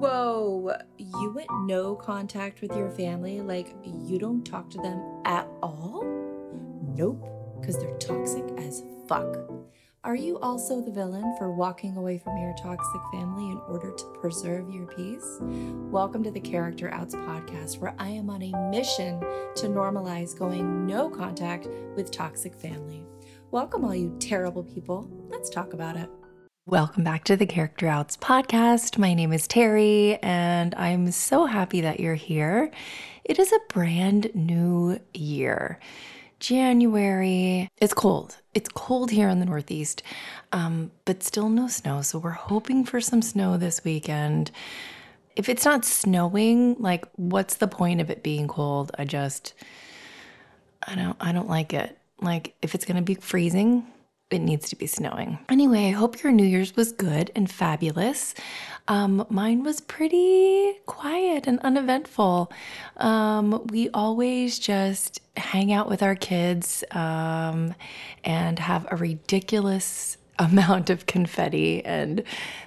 Whoa, you went no contact with your family? Like, you don't talk to them at all? Nope, because they're toxic as fuck. Are you also the villain for walking away from your toxic family in order to preserve your peace? Welcome to the Character Outs podcast, where I am on a mission to normalize going no contact with toxic family. Welcome, all you terrible people. Let's talk about it. Welcome back to the Character Outs podcast. My name is Terry, and I'm so happy that you're here. It is a brand new year. January. It's cold. It's cold here in the Northeast, um, but still no snow. So we're hoping for some snow this weekend. If it's not snowing, like, what's the point of it being cold? I just, I don't, I don't like it. Like, if it's gonna be freezing, it needs to be snowing. Anyway, I hope your New Year's was good and fabulous. Um, mine was pretty quiet and uneventful. Um, we always just hang out with our kids um, and have a ridiculous amount of confetti. And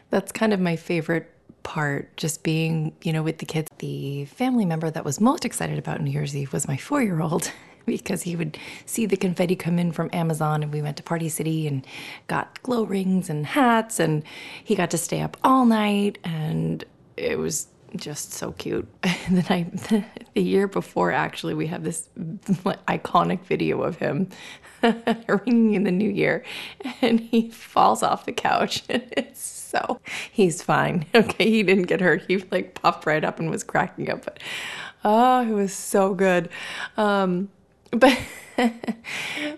that's kind of my favorite part just being you know with the kids the family member that was most excited about new year's eve was my four year old because he would see the confetti come in from Amazon and we went to Party City and got glow rings and hats and he got to stay up all night and it was just so cute. Then I, the year before, actually, we have this iconic video of him ringing in the new year, and he falls off the couch, and it's so he's fine. Okay, he didn't get hurt. He like popped right up and was cracking up, but oh, it was so good. Um, but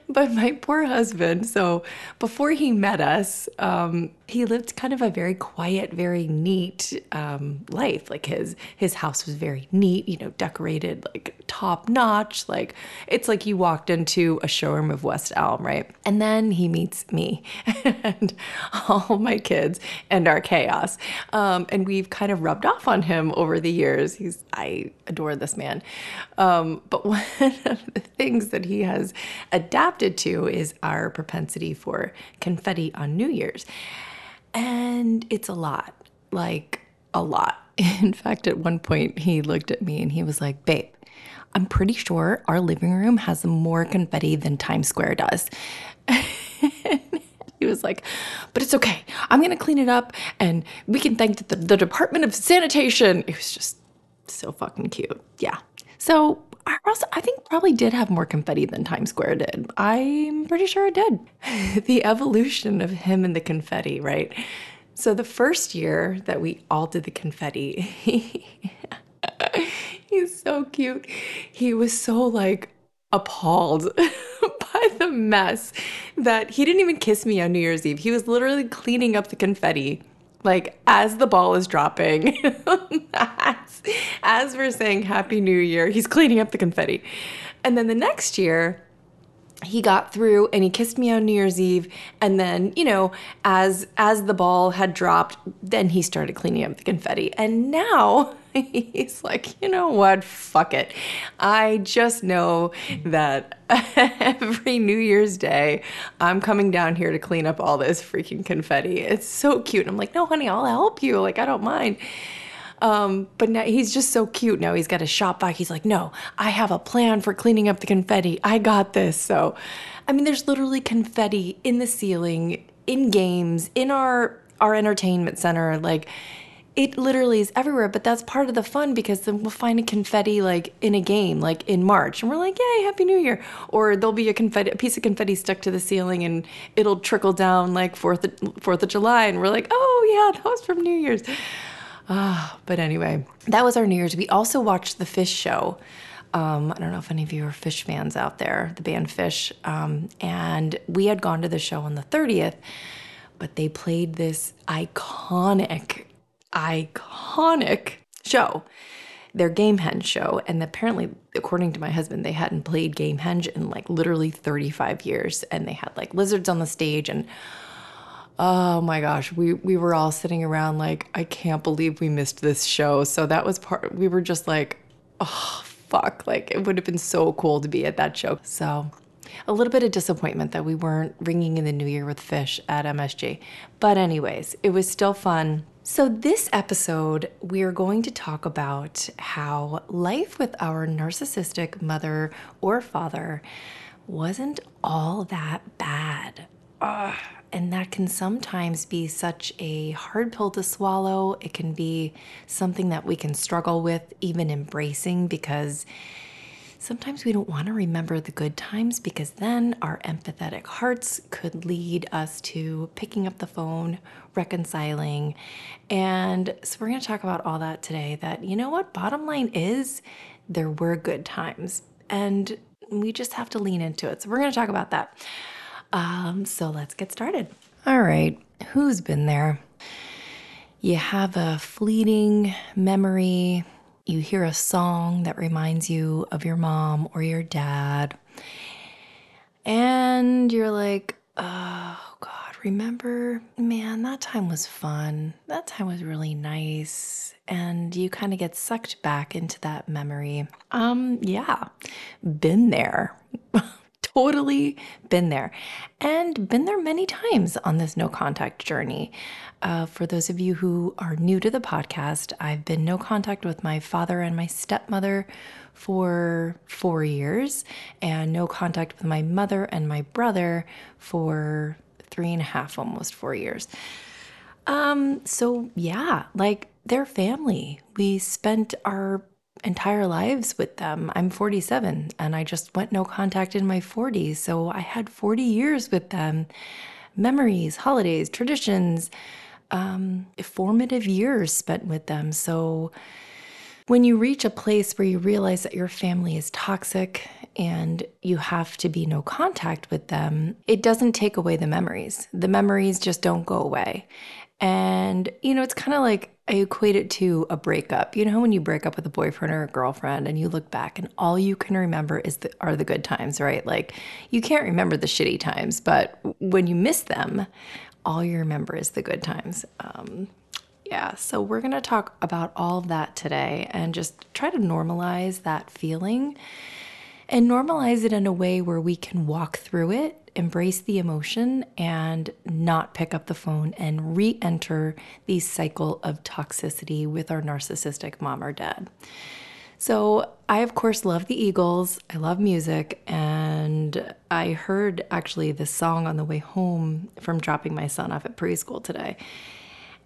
but my poor husband so before he met us um, he lived kind of a very quiet very neat um, life. Like his his house was very neat you know decorated like top notch. Like it's like you walked into a showroom of west elm right? And then he meets me and all my kids and our chaos. Um, and we've kind of rubbed off on him over the years. He's i adore this man. Um, but one of the things that he has adapted to is our propensity for confetti on New Year's. And it's a lot, like a lot. In fact, at one point, he looked at me and he was like, Babe, I'm pretty sure our living room has more confetti than Times Square does. he was like, but it's okay. I'm going to clean it up and we can thank the, the Department of Sanitation. It was just so fucking cute. Yeah. So I also, I think probably did have more confetti than Times Square did. I'm pretty sure it did. the evolution of him and the confetti, right? So the first year that we all did the confetti, he's so cute. He was so like appalled by the mess that he didn't even kiss me on New Year's Eve. He was literally cleaning up the confetti like as the ball is dropping, as, as we're saying Happy New Year, he's cleaning up the confetti. And then the next year, he got through and he kissed me on New Year's Eve. And then you know as as the ball had dropped then he started cleaning up the confetti. And now he's like you know what? Fuck it. I just know that every New Year's Day I'm coming down here to clean up all this freaking confetti. It's so cute. And I'm like no honey I'll help you. Like I don't mind um, but now he's just so cute. Now he's got a shop vac. He's like, no, I have a plan for cleaning up the confetti. I got this. So, I mean, there's literally confetti in the ceiling, in games, in our our entertainment center. Like, it literally is everywhere. But that's part of the fun because then we'll find a confetti like in a game, like in March, and we're like, yay, Happy New Year! Or there'll be a confetti, a piece of confetti stuck to the ceiling, and it'll trickle down like Fourth Fourth of July, and we're like, oh yeah, that was from New Year's. Ah, but anyway, that was our New Year's. We also watched the Phish show. Um, I don't know if any of you are Phish fans out there, the band Phish. Um, and we had gone to the show on the 30th, but they played this iconic, iconic show, their Gamehenge show. And apparently, according to my husband, they hadn't played Gamehenge in like literally 35 years. And they had like lizards on the stage and Oh my gosh, we we were all sitting around like I can't believe we missed this show. So that was part we were just like oh fuck, like it would have been so cool to be at that show. So a little bit of disappointment that we weren't ringing in the new year with Phish at MSG. But anyways, it was still fun. So, this episode, we're going to talk about how life with our narcissistic mother or father wasn't all that bad. Ugh. And that can sometimes be such a hard pill to swallow. It can be something that we can struggle with, even embracing, because Sometimes we don't want to remember the good times because then our empathetic hearts could lead us to picking up the phone, reconciling. And so we're going to talk about all that today. That, you know what, bottom line is there were good times and we just have to lean into it. So we're going to talk about that. Um, so let's get started. All right, who's been there? You have a fleeting memory you hear a song that reminds you of your mom or your dad, and you're like, oh God, remember, man, that time was fun. That time was really nice. And you kind of get sucked back into that memory. Um, yeah, been there. totally been there and been there many times on this no contact journey. Uh, for those of you who are new to the podcast, I've been no contact with my father and my stepmother for four years, and no contact with my mother and my brother for three and a half, almost four years. Um, so yeah, like they're family. We spent our entire lives with them. I'm 47 and I just went no contact in my 40s. So I had 40 years with them. Memories, holidays, traditions, um, formative years spent with them. So when you reach a place where you realize that your family is toxic and you have to be no contact with them, it doesn't take away the memories. The memories just don't go away. And, you know, it's kind of like I equate it to a breakup. You know, when you break up with a boyfriend or a girlfriend and you look back and all you can remember is the, are the good times, right? Like you can't remember the shitty times, but when you miss them, all you remember is the good times. Um, yeah, so we're going to talk about all of that today and just try to normalize that feeling and normalize it in a way where we can walk through it, embrace the emotion, and not pick up the phone and re enter the cycle of toxicity with our narcissistic mom or dad. So, I of course love the Eagles. I love music. And I heard actually this song on the way home from dropping my son off at preschool today.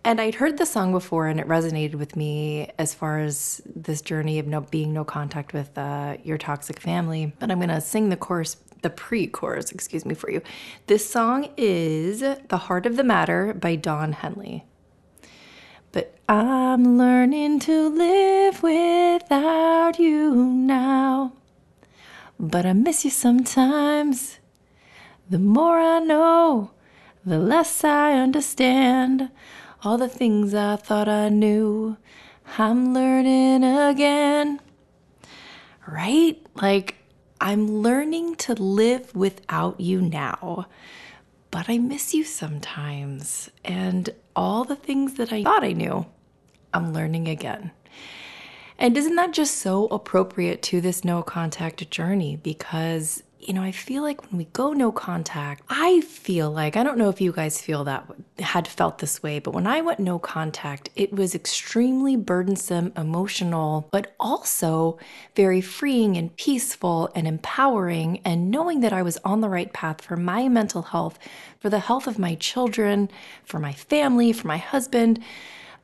And I'd heard the song before and it resonated with me as far as this journey of no, being no contact with uh, your toxic family. But I'm going to sing the chorus, the pre chorus, excuse me, for you. This song is The Heart of the Matter by Don Henley. But I'm learning to live without you now. But I miss you sometimes. The more I know, the less I understand. All the things I thought I knew, I'm learning again. Right? Like, I'm learning to live without you now but I miss you sometimes. And all the things that I thought I knew, I'm learning again. And isn't that just so appropriate to this no contact journey? Because you know, I feel like when we go no contact, I feel like, I don't know if you guys feel that, had felt this way, but when I went no contact, it was extremely burdensome, emotional, but also very freeing and peaceful and empowering. And knowing that I was on the right path for my mental health, for the health of my children, for my family, for my husband.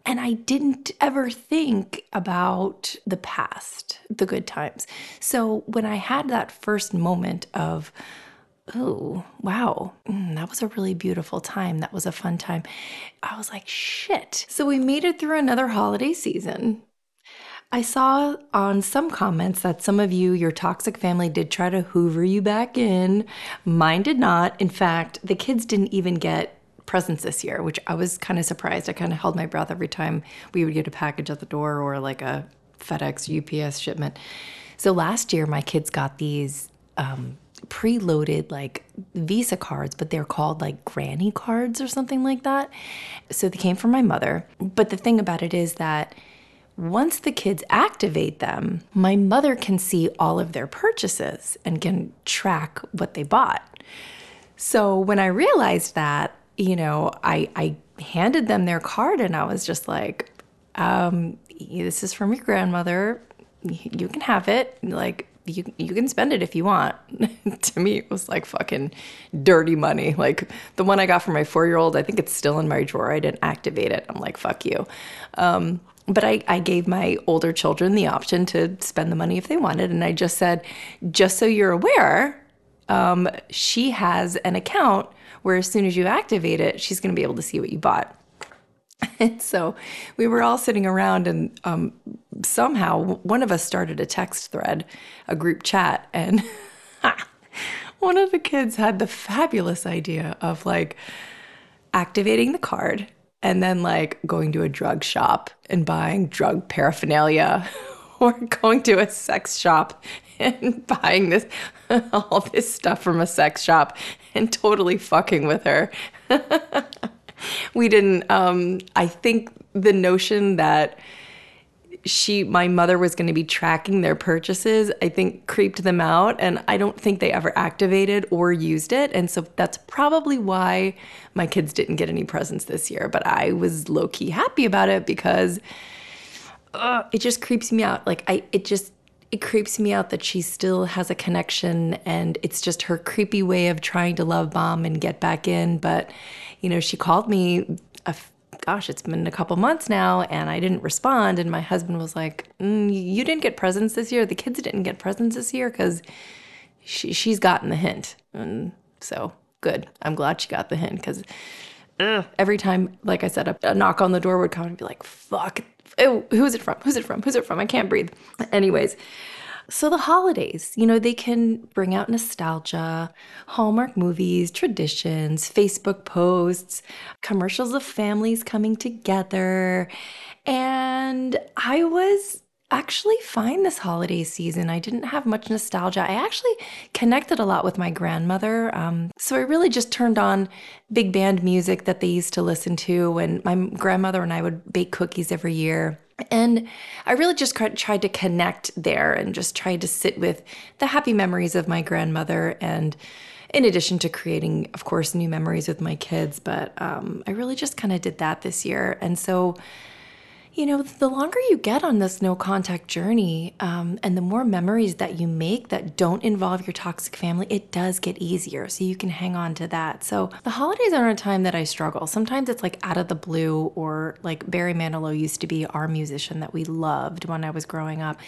And I didn't ever think about the past, the good times. So when I had that first moment of, oh, wow, mm, that was a really beautiful time. That was a fun time. I was like, shit. So we made it through another holiday season. I saw on some comments that some of you, your toxic family, did try to hoover you back in. Mine did not. In fact, the kids didn't even get presents this year, which I was kind of surprised. I kind of held my breath every time we would get a package at the door or like a FedEx, UPS shipment. So last year, my kids got these um, preloaded like Visa cards, but they're called like granny cards or something like that. So they came from my mother. But the thing about it is that once the kids activate them, my mother can see all of their purchases and can track what they bought. So when I realized that, you know, I I handed them their card and I was just like, um, this is from your grandmother. You can have it. Like you you can spend it if you want. to me, it was like fucking dirty money. Like the one I got for my four year old, I think it's still in my drawer. I didn't activate it. I'm like, fuck you. Um, but I, I gave my older children the option to spend the money if they wanted. And I just said, just so you're aware, um, she has an account where as soon as you activate it, she's going to be able to see what you bought. And so we were all sitting around, and um, somehow one of us started a text thread, a group chat, and one of the kids had the fabulous idea of like activating the card and then like going to a drug shop and buying drug paraphernalia or going to a sex shop and buying this all this stuff from a sex shop and totally fucking with her. we didn't um I think the notion that she my mother was going to be tracking their purchases i think creeped them out and i don't think they ever activated or used it and so that's probably why my kids didn't get any presents this year but i was low key happy about it because uh, it just creeps me out like i it just it creeps me out that she still has a connection and it's just her creepy way of trying to love bomb and get back in but you know she called me a gosh, it's been a couple months now and I didn't respond. And my husband was like, mm, You didn't get presents this year. The kids didn't get presents this year because she, she's gotten the hint. And so good. I'm glad she got the hint because every time, like I said, a, a, knock on the door would come and be like, Fuck, ew, who's it from? Who's it from? Who's it from? I can't breathe. Anyways, so, the holidays, you know, they can bring out nostalgia, Hallmark movies, traditions, Facebook posts, commercials of families coming together. And I was actually fine this holiday season. I didn't have much nostalgia. I actually connected a lot with my grandmother. Um, so I really just turned on big band music that they used to listen to. And my grandmother and I would bake cookies every year. And I really just tried to connect there and just tried to sit with the happy memories of my grandmother and in addition to creating, of course, new memories with my kids. But um, I really just kind of did that this year. And so you know, the longer you get on this no contact journey um, and the more memories that you make that don't involve your toxic family, it does get easier. So you can hang on to that. So the holidays are a time that I struggle. Sometimes it's like out of the blue, or like Barry Manilow used to be our musician that we loved when I was growing up.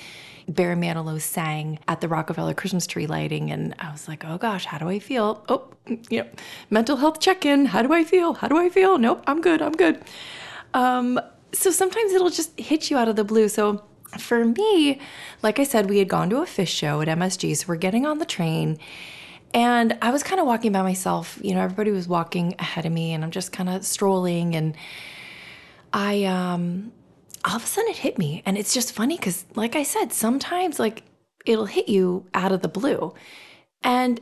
Barry Manilow sang at the Rockefeller Christmas tree lighting, and I was like, oh gosh, how do I feel? Oh, you know, mental health check in. How do I feel? How do I feel? Nope, I'm good. I'm good. Um, so sometimes it'll just hit you out of the blue. So for me, like I said, we had gone to a Phish show at MSG, so we're getting on the train. And I was kind of walking by myself. You know, everybody was walking ahead of me, and I'm just kind of strolling. And I, um, all of a sudden, it hit me. And it's just funny because, like I said, sometimes like it'll hit you out of the blue. And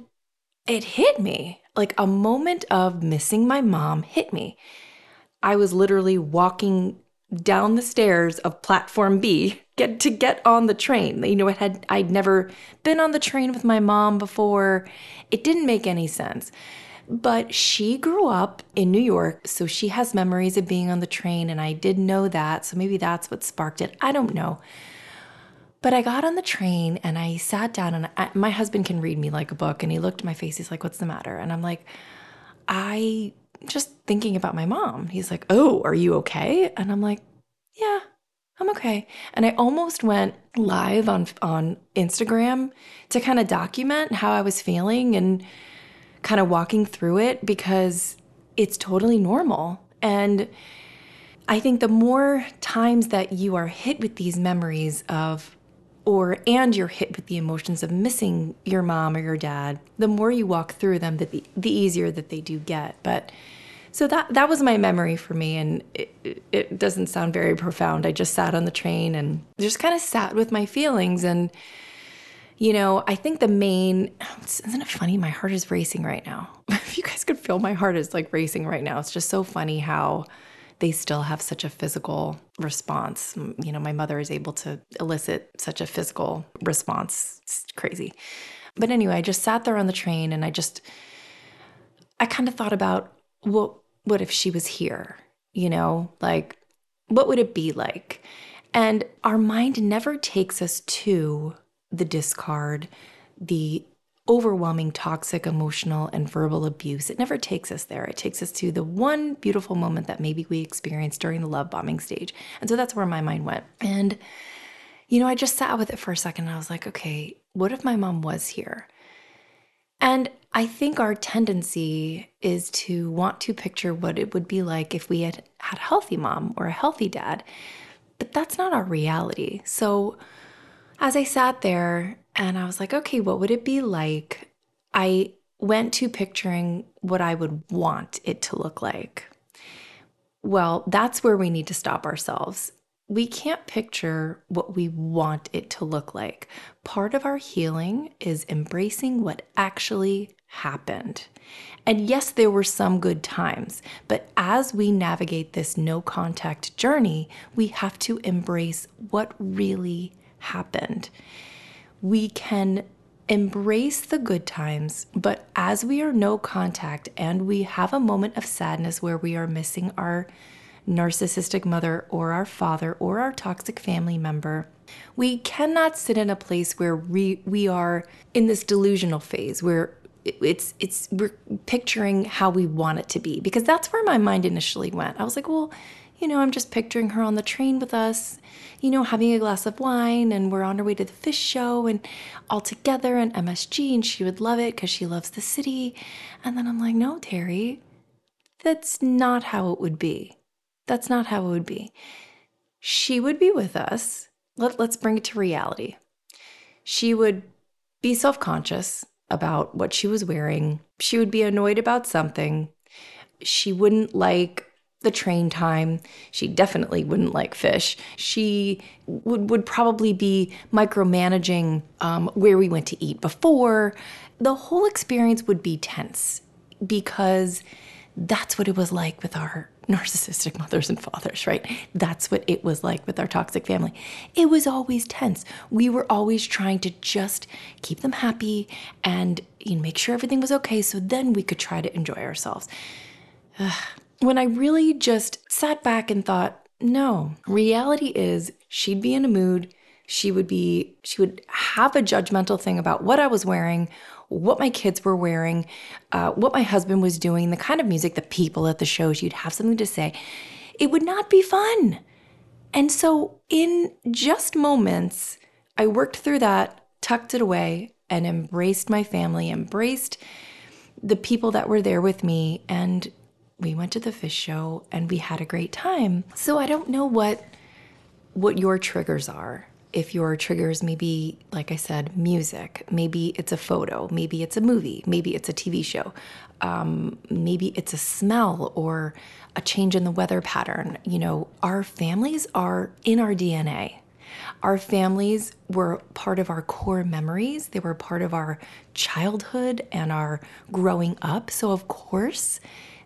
it hit me like a moment of missing my mom hit me. I was literally walking down the stairs of platform B get to get on the train. You know, it had I'd never been on the train with my mom before. It didn't make any sense. But she grew up in New York, so she has memories of being on the train and I did know that, so maybe that's what sparked it. I don't know. But I got on the train and I sat down and I, my husband can read me like a book and he looked at my face he's like, "What's the matter?" And I'm like, "I just thinking about my mom. He's like, Oh, are you okay? And I'm like, Yeah, I'm okay. And I almost went live on on Instagram to kind of document how I was feeling and kind of walking through it because it's totally normal. And I think the more times that you are hit with these memories of or and you're hit with the emotions of missing your mom or your dad, the more you walk through them, the, the easier that they do get. But so that that was my memory for me, and it, it doesn't sound very profound. I just sat on the train and just kind of sat with my feelings, and you know, I think the main isn't it funny? My heart is racing right now. if you guys could feel my heart is like racing right now. It's just so funny how they still have such a physical response. You know, my mother is able to elicit such a physical response. It's crazy. But anyway, I just sat there on the train and I just, I kind of thought about, well, what if she was here? You know, like, what would it be like? And our mind never takes us to the discard, the overwhelming toxic emotional and verbal abuse. It never takes us there. It takes us to the one beautiful moment that maybe we experienced during the love bombing stage. And so that's where my mind went. And, you know, I just sat with it for a second and I was like, okay, what if my mom was here? And I think our tendency is to want to picture what it would be like if we had had a healthy mom or a healthy dad. But that's not our reality. So as I sat there and I was like, okay, what would it be like? I went to picturing what I would want it to look like. Well, that's where we need to stop ourselves. We can't picture what we want it to look like. Part of our healing is embracing what actually happened. And yes, there were some good times, but as we navigate this no contact journey, we have to embrace what really happened we can embrace the good times, but as we are no contact and we have a moment of sadness where we are missing our narcissistic mother or our father or our toxic family member, we cannot sit in a place where we, we are in this delusional phase where it's it's we're picturing how we want it to be because that's where my mind initially went. I was like, well, you know, I'm just picturing her on the train with us, you know, having a glass of wine, and we're on our way to the Phish show and all together and MSG, and she would love it because she loves the city. And then I'm like, no, Terry, that's not how it would be. That's not how it would be. She would be with us. Let, let's bring it to reality. She would be self conscious about what she was wearing. She would be annoyed about something. She wouldn't like the train time. She definitely wouldn't like Phish. She would, would probably be micromanaging um, where we went to eat before. The whole experience would be tense because that's what it was like with our narcissistic mothers and fathers, right? That's what it was like with our toxic family. It was always tense. We were always trying to just keep them happy and you know, make sure everything was okay so then we could try to enjoy ourselves. Ugh when I really just sat back and thought, no, reality is she'd be in a mood. She would be, she would have a judgmental thing about what I was wearing, what my kids were wearing, uh, what my husband was doing, the kind of music, the people at the shows. You'd have something to say. It would not be fun. And so, in just moments, I worked through that, tucked it away, and embraced my family, embraced the people that were there with me, and we went to the Phish show and we had a great time. So I don't know what what your triggers are. If your triggers maybe like I said, music, maybe it's a photo, maybe it's a movie, maybe it's a TV show, um, maybe it's a smell or a change in the weather pattern. You know, our families are in our DNA. Our families were part of our core memories. They were part of our childhood and our growing up. So, of course,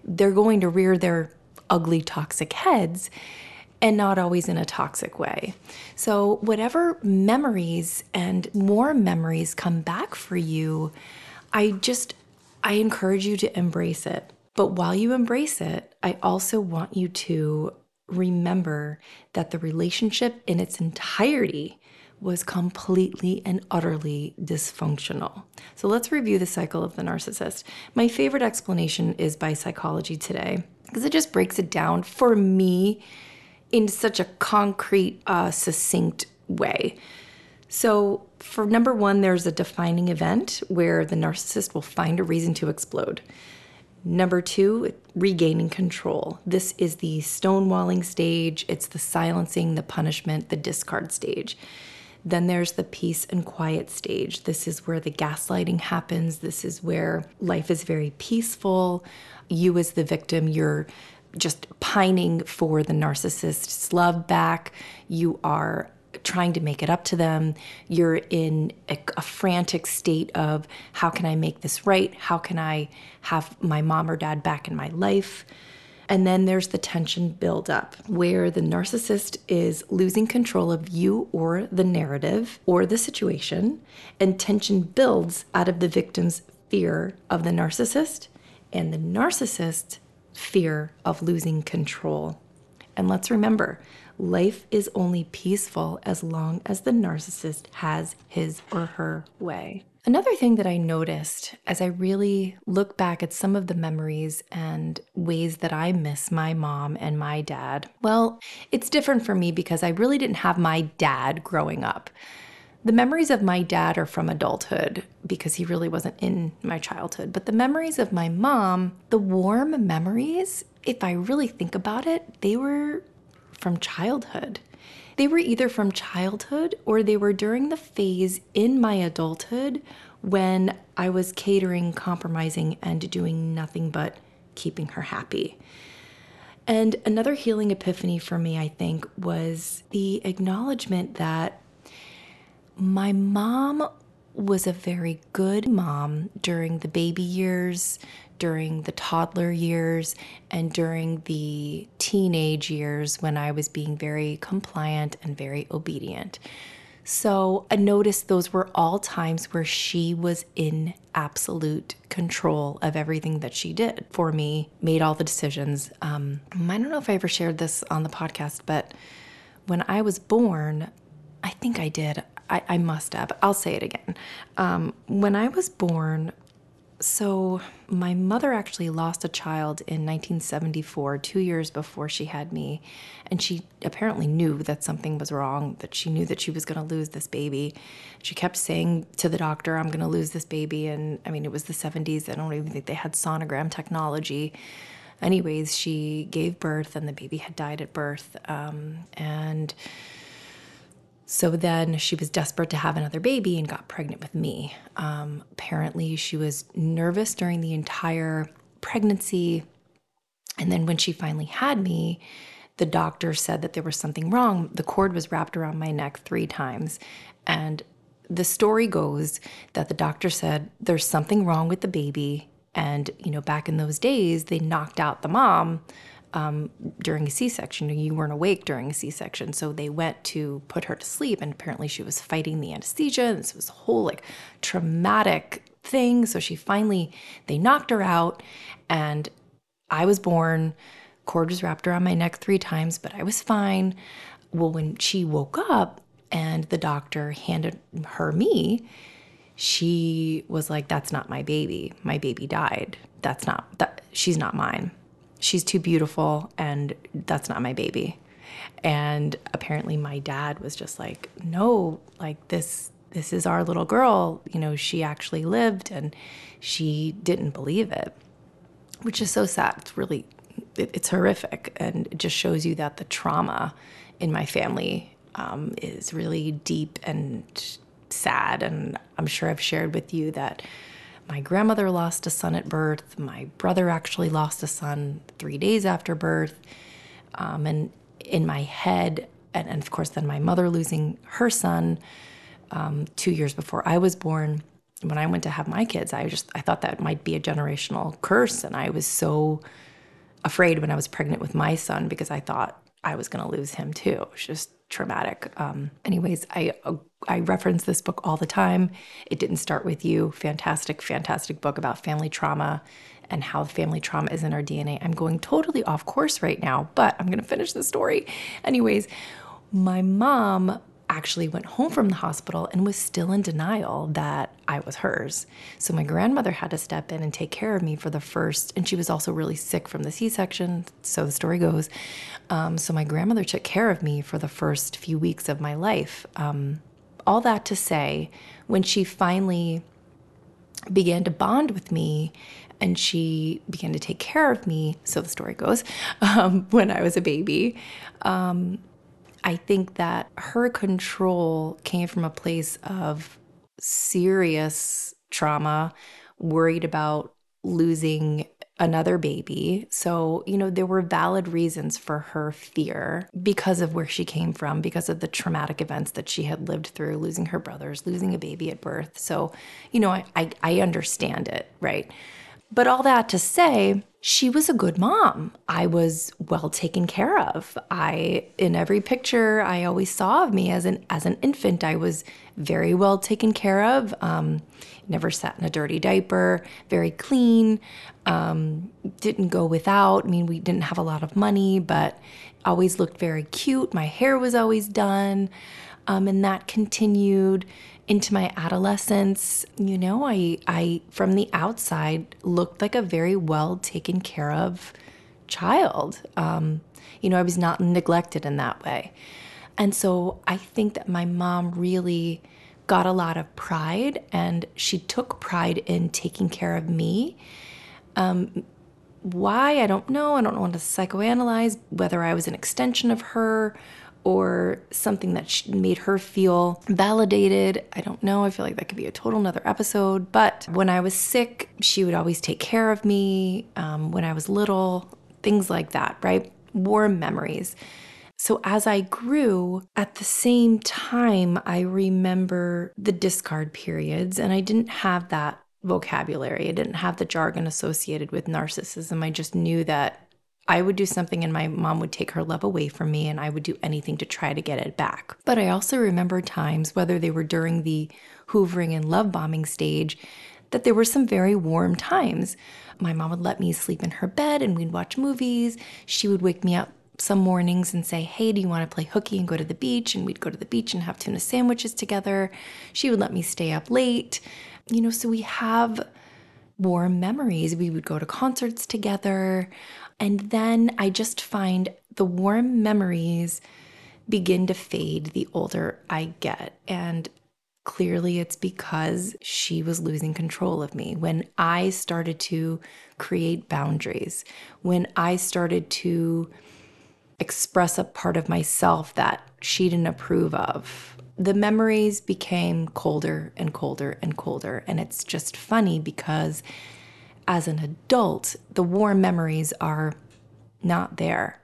they're going to rear their ugly, toxic heads and not always in a toxic way. So, whatever memories and more memories come back for you, I just I encourage you to embrace it. But while you embrace it, I also want you to remember that the relationship in its entirety was completely and utterly dysfunctional. So let's review the cycle of the narcissist. My favorite explanation is by Psychology Today because it just breaks it down for me in such a concrete, uh, succinct way. So, for number one, there's a defining event where the narcissist will find a reason to explode. Number two, regaining control. This is the stonewalling stage, it's the silencing, the punishment, the discard stage. Then there's the peace and quiet stage. This is where the gaslighting happens. This is where life is very peaceful. You, as the victim, you're just pining for the narcissist's love back. You are trying to make it up to them. You're in a, a, frantic state of how can I make this right? How can I have my mom or dad back in my life? And then there's the tension buildup, where the narcissist is losing control of you or the narrative or the situation, and tension builds out of the victim's fear of the narcissist and the narcissist fear of losing control. And let's remember, life is only peaceful as long as the narcissist has his or her way. Another thing that I noticed as I really look back at some of the memories and ways that I miss my mom and my dad, well, it's different for me because I really didn't have my dad growing up. The memories of my dad are from adulthood because he really wasn't in my childhood. But the memories of my mom, the warm memories, if I really think about it, they were from childhood. They were either from childhood or they were during the phase in my adulthood when I was catering, compromising, and doing nothing but keeping her happy. And another healing epiphany for me, I think, was the acknowledgement that my mom was a very good mom during the baby years, during the toddler years, and during the teenage years when I was being very compliant and very obedient. So I noticed those were all times where she was in absolute control of everything that she did for me, made all the decisions. Um, I don't know if I ever shared this on the podcast, but when I was born, I think I did. I, I must have. I'll say it again. Um, when I was born, so my mother actually lost a child in 1974, two years before she had me. And she apparently knew that something was wrong, that she knew that she was going to lose this baby. She kept saying to the doctor, I'm going to lose this baby. And I mean, it was the 70s. I don't even think they had sonogram technology. Anyways, she gave birth, and the baby had died at birth. Um, and so then she was desperate to have another baby and got pregnant with me. Um, apparently, she was nervous during the entire pregnancy. And then when she finally had me, the doctor said that there was something wrong. The cord was wrapped around my neck three times. And the story goes that the doctor said, There's something wrong with the baby. And, you know, back in those days, they knocked out the mom um, during a C section. You weren't awake during a C section. So they went to put her to sleep, and apparently she was fighting the anesthesia. And this was a whole like traumatic thing. So she finally, they knocked her out, and I was born. Cord was wrapped around my neck three times, but I was fine. Well, when she woke up and the doctor handed her me, she was like, That's not my baby. My baby died. That's not, that, she's not mine she's too beautiful and that's not my baby. And apparently my dad was just like, no, like this this is our little girl, you know, she actually lived and she didn't believe it. Which is so sad. It's really it, it's horrific and it just shows you that the trauma in my family um, is really deep and sad and I'm sure I've shared with you that my grandmother lost a son at birth. My brother actually lost a son three days after birth. Um, and in my head, and, and, of course, then my mother losing her son um, two years before I was born. When I went to have my kids, I just I thought that might be a generational curse, and I was so afraid when I was pregnant with my son because I thought I was going to lose him too. It was just traumatic. Um, anyways, I I reference this book all the time. It didn't start with you. Fantastic, fantastic book about family trauma and how family trauma is in our DNA. I'm going totally off course right now, but I'm going to finish the story. Anyways, my mom actually went home from the hospital and was still in denial that I was hers. So my grandmother had to step in and take care of me for the first, and she was also really sick from the C section, so the story goes. Um, so my grandmother took care of me for the first few weeks of my life. Um, all that to say, when she finally began to bond with me and she began to take care of me, so the story goes, um, when I was a baby, um, I think that her control came from a place of serious trauma, worried about losing another baby. So, you know, there were valid reasons for her fear because of where she came from, because of the traumatic events that she had lived through, losing her brothers, losing a baby at birth. So, you know, I, I, I understand it, right? But all that to say, she was a good mom. I was well taken care of. I in every picture I always saw of me as an as an infant, I was very well taken care of. Um, never sat in a dirty diaper, very clean. Um, didn't go without. I mean, we didn't have a lot of money, but always looked very cute. My hair was always done. Um, and that continued into my adolescence. You know, I, I, from the outside, looked like a very well taken care of child. Um, you know, I was not neglected in that way. And so I think that my mom really got a lot of pride and she took pride in taking care of me. Um, why? I don't know. I don't want to psychoanalyze whether I was an extension of her or something that made her feel validated. I don't know. I feel like that could be a total another episode. But when I was sick, she would always take care of me. Um, when I was little, things like that, right? Warm memories. So as I grew, at the same time, I remember the discard periods, and I didn't have that vocabulary. I didn't have the jargon associated with narcissism. I just knew that I would do something and my mom would take her love away from me, and I would do anything to try to get it back. But I also remember times, whether they were during the hoovering and love bombing stage, that there were some very warm times. My mom would let me sleep in her bed and we'd watch movies. She would wake me up some mornings and say, Hey, do you want to play hooky and go to the beach? And we'd go to the beach and have tuna sandwiches together. She would let me stay up late. You know, so we have warm memories. We would go to concerts together. And then I just find the warm memories begin to fade the older I get. And clearly it's because she was losing control of me. When I started to create boundaries, when I started to express a part of myself that she didn't approve of. The memories became colder and colder and colder. And it's just funny because as an adult, the warm memories are not there.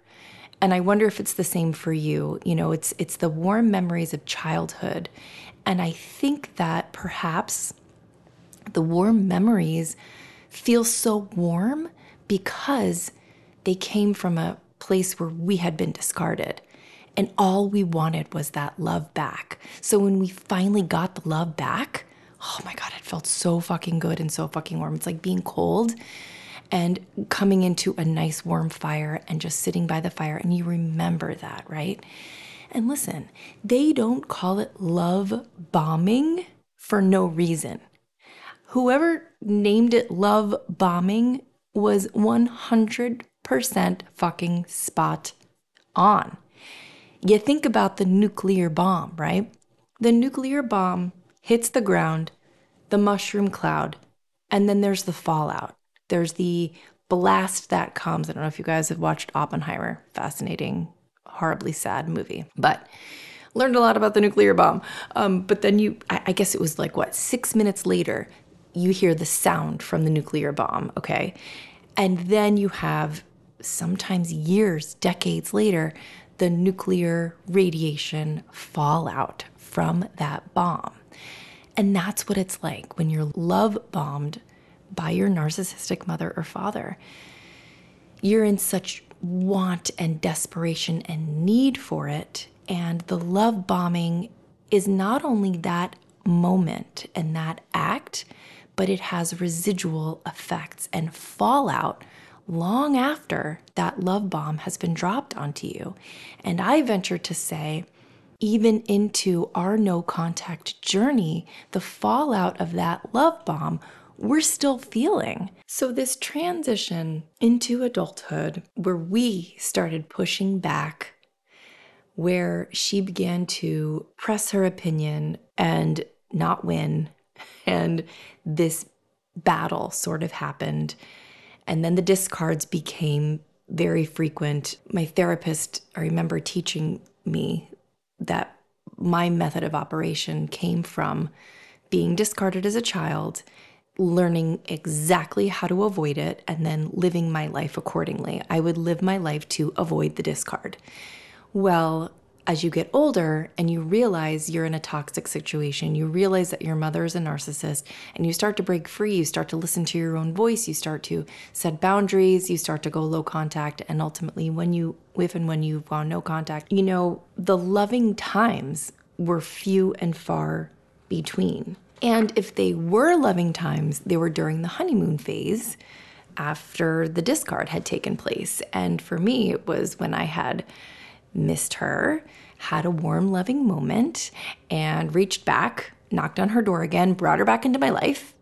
And I wonder if it's the same for you. You know, it's it's the warm memories of childhood. And I think that perhaps the warm memories feel so warm because they came from a place where we had been discarded. And all we wanted was that love back. So when we finally got the love back, oh my God, it felt so fucking good and so fucking warm. It's like being cold and coming into a nice warm fire and just sitting by the fire. And you remember that, right? And listen, they don't call it love bombing for no reason. Whoever named it love bombing was 100 percent fucking spot on. You think about the nuclear bomb, right? The nuclear bomb hits the ground, the mushroom cloud, and then there's the fallout. There's the blast that comes. I don't know if you guys have watched Oppenheimer. Fascinating, horribly sad movie. But learned a lot about the nuclear bomb. Um, but then you, I, I guess it was like what, six minutes later, you hear the sound from the nuclear bomb, okay? And then you have sometimes years, decades later, the nuclear radiation fallout from that bomb. And that's what it's like when you're love bombed by your narcissistic mother or father. You're in such want and desperation and need for it. And the love bombing is not only that moment and that act, but it has residual effects and fallout long after that love bomb has been dropped onto you. And I venture to say, even into our no contact journey, the fallout of that love bomb, we're still feeling. So, this transition into adulthood, where we started pushing back, where she began to press her opinion and not win, and this battle sort of happened and then the discards became very frequent. My therapist, I remember teaching me that my method of operation came from being discarded as a child, learning exactly how to avoid it, and then living my life accordingly. I would live my life to avoid the discard. Well, as you get older and you realize you're in a toxic situation, you realize that your mother is a narcissist, and you start to break free, you start to listen to your own voice, you start to set boundaries, you start to go low contact, and ultimately, when you, if and when you've gone no contact, you know, the loving times were few and far between. And if they were loving times, they were during the honeymoon phase after the discard had taken place. And for me, it was when I had missed her, had a warm, loving moment, and reached back, knocked on her door again, brought her back into my life.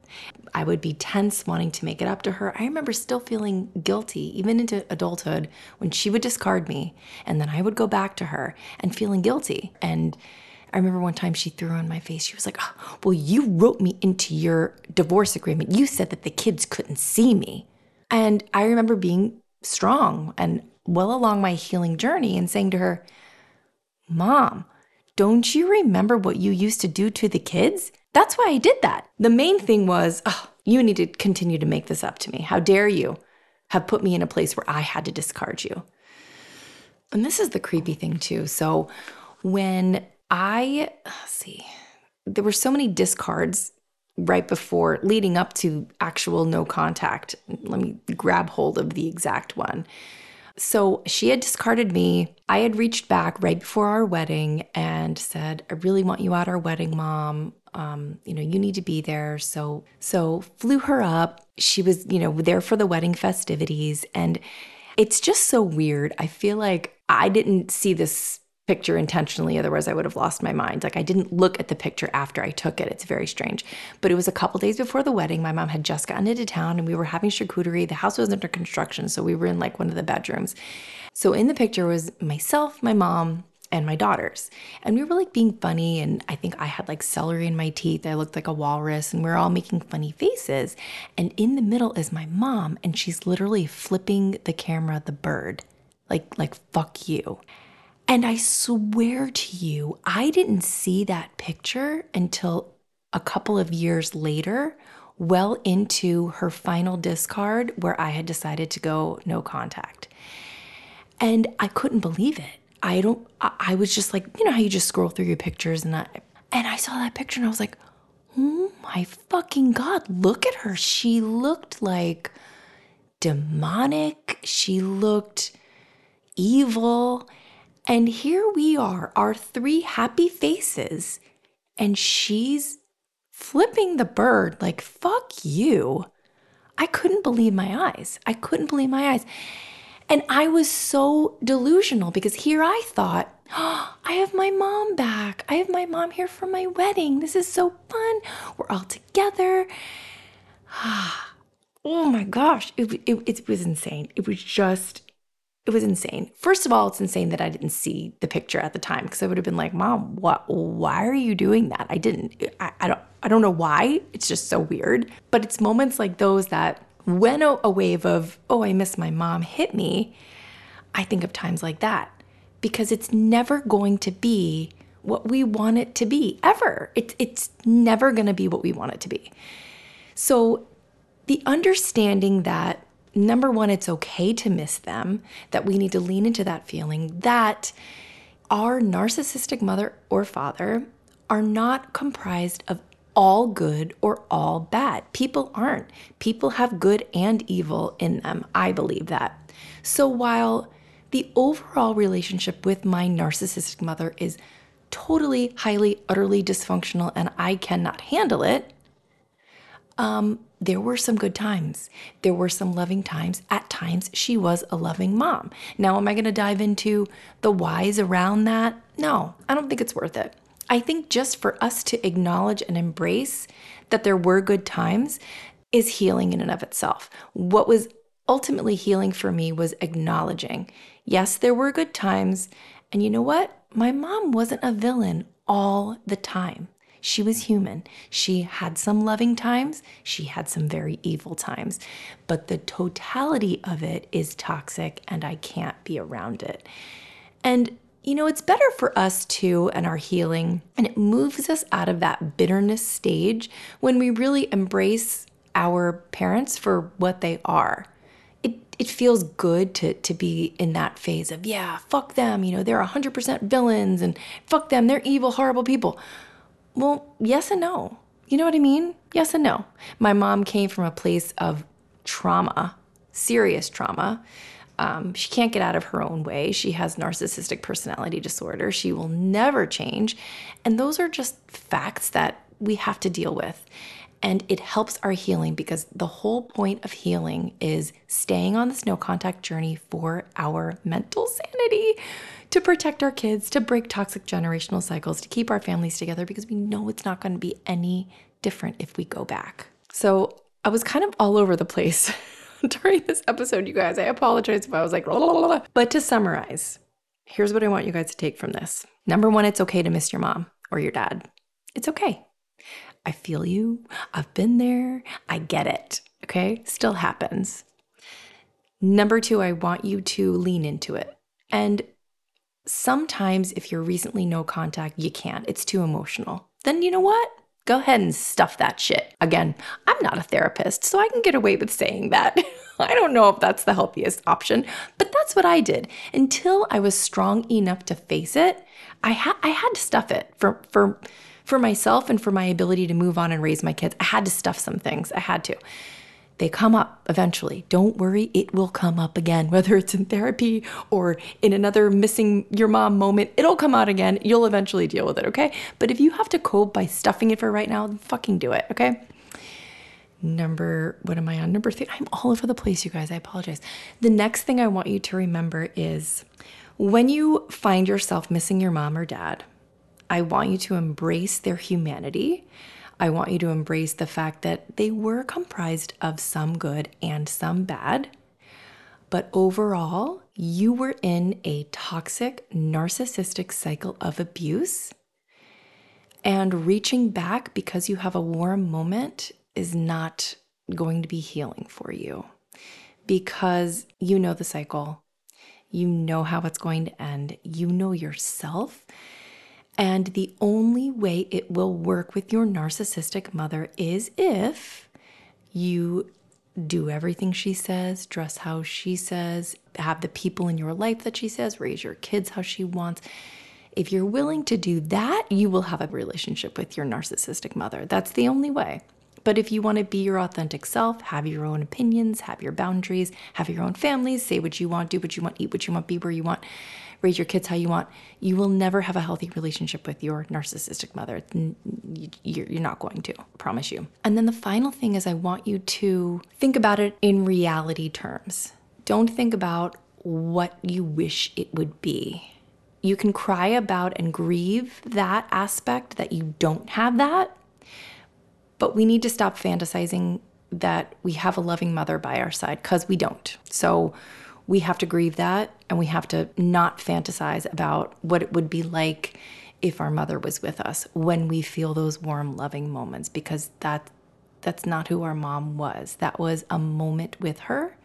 I would be tense wanting to make it up to her. I remember still feeling guilty, even into adulthood, when she would discard me. And then I would go back to her and feeling guilty. And I remember one time she threw on my face, she was like, oh, Well, you wrote me into your divorce agreement. You said that the kids couldn't see me. And I remember being strong and well along my healing journey and saying to her, Mom, don't you remember what you used to do to the kids? That's why I did that. The main thing was, oh, you need to continue to make this up to me. How dare you have put me in a place where I had to discard you? And this is the creepy thing, too. So when I, see, there were so many discards right before leading up to actual no contact. Let me grab hold of the exact one. So she had discarded me. I had reached back right before our wedding and said, I really want you at our wedding, mom. Um, you know, you need to be there. So, so flew her up. She was, you know, there for the wedding festivities. And it's just so weird. I feel like I didn't see this picture intentionally otherwise i would have lost my mind. Like i didn't look at the picture after i took it. It's very strange. But it was a couple days before the wedding. My mom had just gotten into town and we were having charcuterie. The house was under construction so we were in like one of the bedrooms. So in the picture was myself my mom and my daughters. And we were like being funny and i think i had like celery in my teeth. I looked like a walrus and we are all making funny faces. And in the middle is my mom and she's literally flipping the camera the bird. Like like fuck you and I swear to you, I didn't see that picture until a couple of years later, well into her final discard, where I had decided to go no contact. And I couldn't believe it. I don't, I was just like, you know how you just scroll through your pictures and I, and I saw that picture and I was like, oh my fucking God, look at her. She looked like demonic. She looked evil. And here we are, our three happy faces, and she's flipping the bird like, fuck you. I couldn't believe my eyes. I couldn't believe my eyes. And I was so delusional because here I thought, oh, I have my mom back. I have my mom here for my wedding. This is so fun. We're all together. oh my gosh, it, it, it was insane. It was just it was insane. First of all, it's insane that I didn't see the picture at the time because I would have been like, "Mom, what? Why are you doing that?" I didn't. I, I don't. I don't know why. It's just so weird. But it's moments like those that, when a, a wave of "Oh, I miss my mom" hit me, I think of times like that because it's never going to be what we want it to be ever. It's it's never going to be what we want it to be. So, the understanding that number one, it's okay to miss them, that we need to lean into that feeling that our narcissistic mother or father are not comprised of all good or all bad. People aren't. People have good and evil in them. I believe that. So while the overall relationship with my narcissistic mother is totally, highly, utterly dysfunctional and I cannot handle it, um, there were some good times. There were some loving times. At times, she was a loving mom. Now, am I going to dive into the whys around that? No, I don't think it's worth it. I think just for us to acknowledge and embrace that there were good times is healing in and of itself. What was ultimately healing for me was acknowledging yes, there were good times. And you know what? My mom wasn't a villain all the time. She was human. She had some loving times, she had some very evil times, but the totality of it is toxic and I can't be around it. And you know, it's better for us too and our healing, and it moves us out of that bitterness stage when we really embrace our parents for what they are. it, it feels good to, to be in that phase of, yeah, fuck them, you know, they're 100% villains and fuck them, they're evil, horrible people. Well, yes and no. You know what I mean? Yes and no. My mom came from a place of trauma, serious trauma. Um, she can't get out of her own way. She has narcissistic personality disorder. She will never change. And those are just facts that we have to deal with. And it helps our healing because the whole point of healing is staying on this no contact journey for our mental sanity, to protect our kids, to break toxic generational cycles, to keep our families together because we know it's not going to be any different if we go back. So I was kind of all over the place during this episode, you guys. I apologize if I was like, blah, blah, blah. but to summarize, here's what I want you guys to take from this. Number one, it's okay to miss your mom or your dad. It's okay. I feel you. I've been there. I get it. Okay. Still happens. Number two, I want you to lean into it. And sometimes if you're recently no contact, you can't. It's too emotional. Then you know what? Go ahead and stuff that shit. Again, I'm not a therapist, so I can get away with saying that. I don't know if that's the healthiest option, but that's what I did. Until I was strong enough to face it, I had I had to stuff it for for for myself and for my ability to move on and raise my kids. I had to stuff some things. I had to. They come up eventually. Don't worry, it will come up again, whether it's in therapy or in another missing your mom moment. It'll come out again. You'll eventually deal with it, okay? But if you have to cope by stuffing it for right now, then fucking do it, okay? Number, what am I on? Number three. I'm all over the place, you guys. I apologize. The next thing I want you to remember is when you find yourself missing your mom or dad, I want you to embrace their humanity. I want you to embrace the fact that they were comprised of some good and some bad. But overall, you were in a toxic, narcissistic cycle of abuse. And reaching back because you have a warm moment is not going to be healing for you because you know the cycle. You know how it's going to end. You know yourself. And the only way it will work with your narcissistic mother is if you do everything she says, dress how she says, have the people in your life that she says, raise your kids how she wants. If you're willing to do that, you will have a relationship with your narcissistic mother. That's the only way. But if you want to be your authentic self, have your own opinions, have your boundaries, have your own families, say what you want, do what you want, eat what you want, be where you want, raise your kids how you want, you will never have a healthy relationship with your narcissistic mother. You're not going to, I promise you. And then the final thing is, I want you to think about it in reality terms. Don't think about what you wish it would be. You can cry about and grieve that aspect that you don't have that, but we need to stop fantasizing that we have a loving mother by our side because we don't. So, we have to grieve that and we have to not fantasize about what it would be like if our mother was with us when we feel those warm loving moments because that that's not who our mom was. That was a moment with her.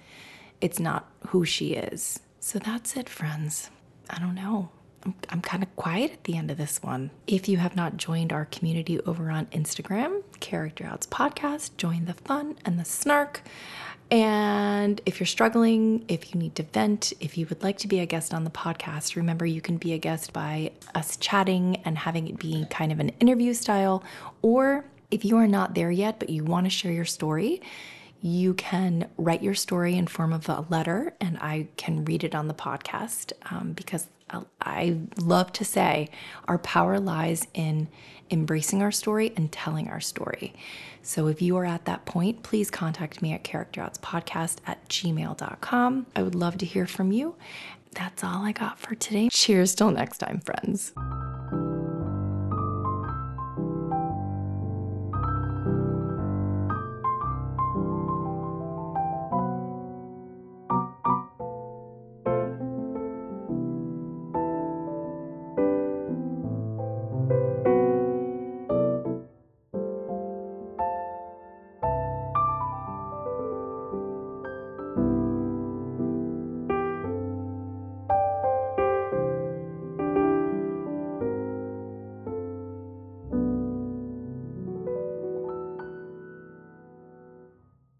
It's not who she is. So that's it friends. I don't know. I'm, I'm kind of quiet at the end of this one. If you have not joined our community over on Instagram, Character Outs Podcast, join the fun and the snark. And if you're struggling, if you need to vent, if you would like to be a guest on the podcast, remember you can be a guest by us chatting and having it be kind of an interview style. Or if you are not there yet, but you want to share your story, you can write your story in form of a letter and I can read it on the podcast um, because I love to say our power lies in embracing our story and telling our story. So if you are at that point, please contact me at characteroutspodcast at gmail.com. I would love to hear from you. That's all I got for today. Cheers till next time, friends.